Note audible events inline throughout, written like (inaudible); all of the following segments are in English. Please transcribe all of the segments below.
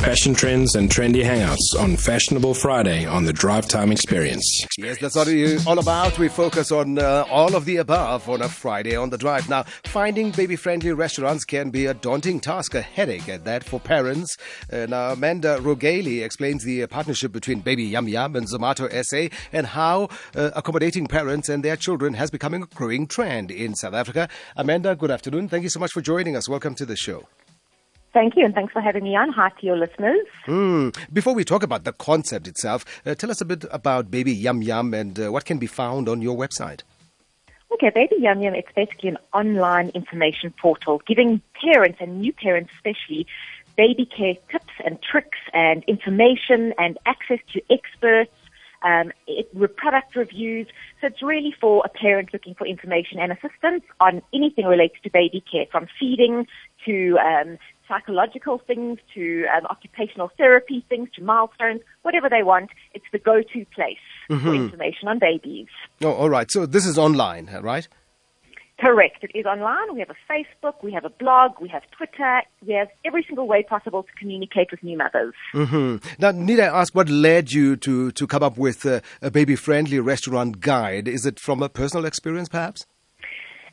fashion trends, and trendy hangouts on Fashionable Friday on the Drive Time Experience. Yes, that's what it's all about. We focus on uh, all of the above on a Friday on the drive. Now, finding baby friendly restaurants can be a daunting task, a headache at that for parents. Uh, now, Amanda Rogaly explains the partnership between Baby Yum Yum and Zomato SA and how uh, accommodating parents and their children has become a growing trend in South Africa. Amanda, good afternoon. Thank you so much for joining us. Welcome to the show. Thank you, and thanks for having me on. Hi to your listeners. Mm. Before we talk about the concept itself, uh, tell us a bit about Baby Yum Yum and uh, what can be found on your website. Okay, Baby Yum Yum, it's basically an online information portal giving parents and new parents especially baby care tips and tricks and information and access to experts um, it, product reviews. So it's really for a parent looking for information and assistance on anything related to baby care, from feeding to um, psychological things to um, occupational therapy things to milestones, whatever they want. It's the go-to place mm-hmm. for information on babies. Oh, all right. So this is online, right? Correct. It is online. We have a Facebook, we have a blog, we have Twitter. We have every single way possible to communicate with new mothers. Mm-hmm. Now, need I ask what led you to, to come up with a, a baby friendly restaurant guide? Is it from a personal experience, perhaps?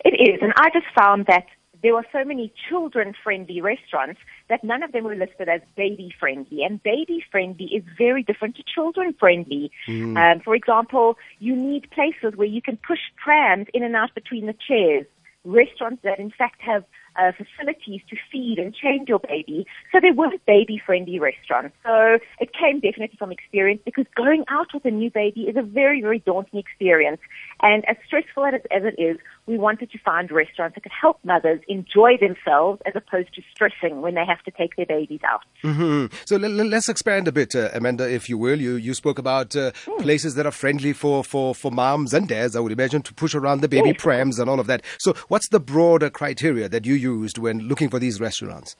It is. And I just found that there were so many children friendly restaurants that none of them were listed as baby friendly. And baby friendly is very different to children friendly. Mm. Um, for example, you need places where you can push prams in and out between the chairs. Restaurants that in fact have uh, facilities to feed and change your baby. So they weren't baby friendly restaurants. So it came definitely from experience because going out with a new baby is a very, very daunting experience. And as stressful as it is, we wanted to find restaurants that could help mothers enjoy themselves as opposed to stressing when they have to take their babies out. Mm-hmm. So let, us expand a bit, uh, Amanda, if you will. You, you spoke about uh, mm. places that are friendly for, for, for moms and dads, I would imagine, to push around the baby yes. prams and all of that. So what's the broader criteria that you used when looking for these restaurants?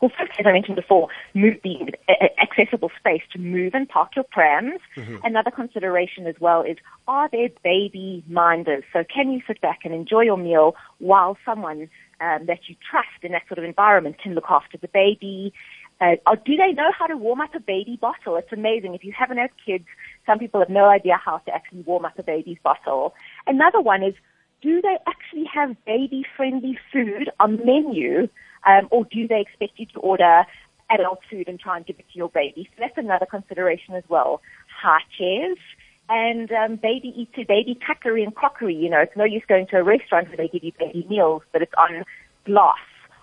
Well, first, as I mentioned before, move the accessible space to move and park your prams. Mm-hmm. Another consideration as well is, are there baby minders? So can you sit back and enjoy your meal while someone um, that you trust in that sort of environment can look after the baby? Uh, or do they know how to warm up a baby bottle? It's amazing. If you haven't had kids, some people have no idea how to actually warm up a baby's bottle. Another one is, do they actually have baby friendly food on menu? Um, or do they expect you to order adult food and try and give it to your baby? So that's another consideration as well. High chairs and um, baby eats baby cutlery and crockery. You know, it's no use going to a restaurant where they give you baby meals, but it's on glass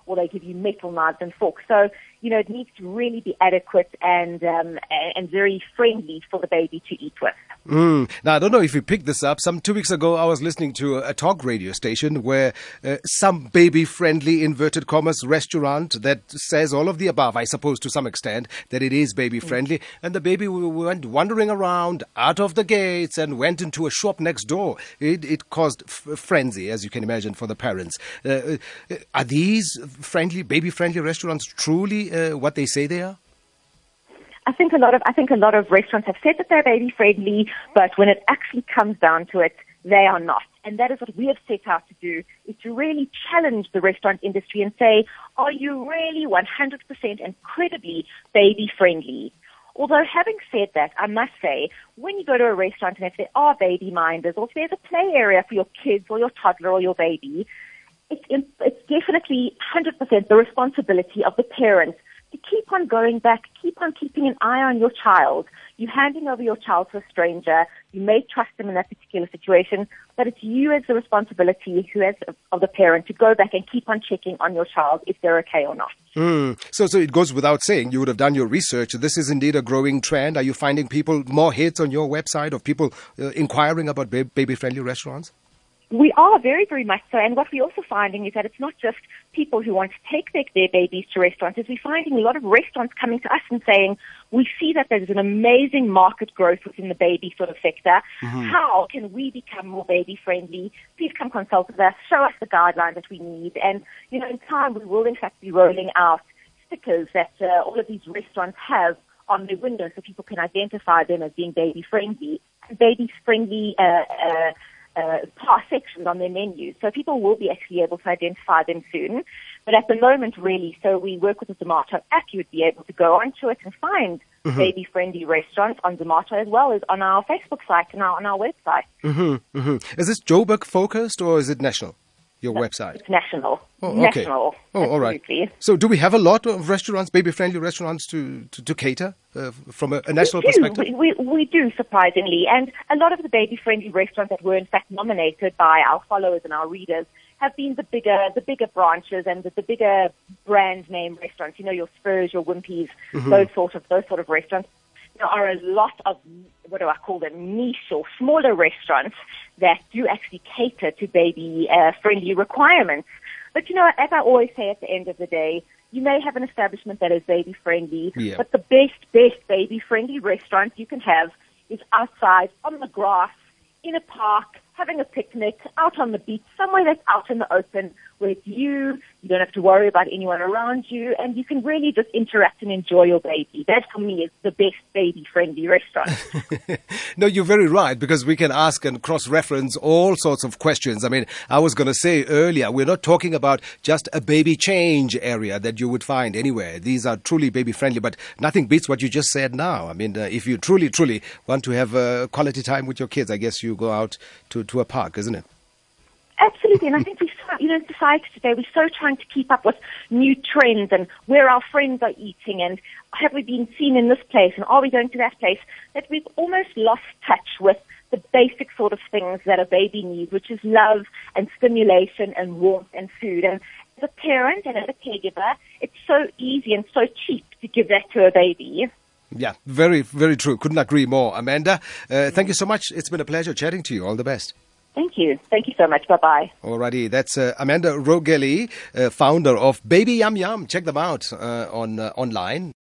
or they give you metal knives and forks. So you know, it needs to really be adequate and um, and very friendly for the baby to eat with. Mm. Now, I don't know if you picked this up. Some two weeks ago, I was listening to a, talk radio station where uh, some baby-friendly inverted commas restaurant that says all of the above, I suppose, to some extent, that it is baby-friendly, mm. and the baby went wandering around out of the gates and went into a shop next door. It, it caused f- frenzy, as you can imagine, for the parents. Uh, uh are these friendly, baby-friendly restaurants truly uh, what they say they are? I think a lot of I think a lot of restaurants have said that they're baby friendly, but when it actually comes down to it, they are not. And that is what we have set out to do, is to really challenge the restaurant industry and say, are you really 100% and incredibly baby friendly? Although having said that, I must say, when you go to a restaurant and if there are baby minders or if there's a play area for your kids or your toddler or your baby, it's, it's definitely 100% the responsibility of the parents to keep on going back, keep on keeping an eye on your child. You're handing over your child to a stranger. You may trust them in that particular situation, but it's you as the responsibility who has of the parent to go back and keep on checking on your child if they're okay or not. Mm. So, so it goes without saying, you would have done your research. This is indeed a growing trend. Are you finding people more hits on your website of people uh, inquiring about baby-friendly restaurants? We are very, very much so. And what we're also finding is that it's not just people who want to take their, their babies to restaurants. Is we're finding a lot of restaurants coming to us and saying, we see that there's an amazing market growth within the baby sort of sector. Mm-hmm. How can we become more baby friendly? Please come consult with us, show us the guidelines that we need. And, you know, in time we will in fact be rolling out stickers that uh, all of these restaurants have on their windows so people can identify them as being baby friendly. Baby friendly, uh, uh, uh, sections on their menus. So people will be actually able to identify them soon. But at the moment, really, so we work with the Zomato app. You would be able to go onto it and find Mm-hmm. baby-friendly restaurants on Zomato as well as on our Facebook site and our, on our website. hmm Is this Joburg focused or is it national? Your website. It's national. Oh, okay. National. Oh, all right. Absolutely. So, do we have a lot of restaurants, baby-friendly restaurants, to to, to cater uh, from a, a national we perspective? We, we, we do, surprisingly. And a lot of the baby-friendly restaurants that were in fact nominated by our followers and our readers have been the bigger, the bigger branches and the, the bigger brand name restaurants. You know, your Spurs, your Wimpies, those sort of, those sort of restaurants. There are a lot of, what do I call them, niche or smaller restaurants that do actually cater to baby uh, friendly requirements. But you know, as I always say at the end of the day, you may have an establishment that is baby friendly, Yeah. but the best, best baby friendly restaurant you can have is outside on the grass, in a park, having a picnic, out on the beach, somewhere that's out in the open where it's you, you don't have to worry about anyone around you, and you can really just interact and enjoy your baby. That for me is the best baby friendly restaurant. (laughs) no, you're very right because we can ask and cross-reference all sorts of questions. I mean, I was going to say earlier, we're not talking about just a baby change area that you would find anywhere. These are truly baby-friendly, but nothing beats what you just said now. I mean, uh, if you truly, truly want to have uh, quality time with your kids, I guess you go out to, to a park, isn't it? Absolutely, and I think we, in society today, we're so trying to keep up with new trends and where our friends are eating and have we been seen in this place and are we going to that place that we've almost lost touch with the basic sort of things that a baby needs, which is love and stimulation and warmth and food. And as a parent and as a caregiver, it's so easy and so cheap to give that to a baby. Yeah, very, very true. Couldn't agree more. Amanda, uh, thank you so much. It's been a pleasure chatting to you. All the best. Thank you. Thank you so much. Bye bye. Alrighty, that's uh, Amanda Rogaly, uh, founder of Baby Yum Yum. Check them out uh, on uh, online.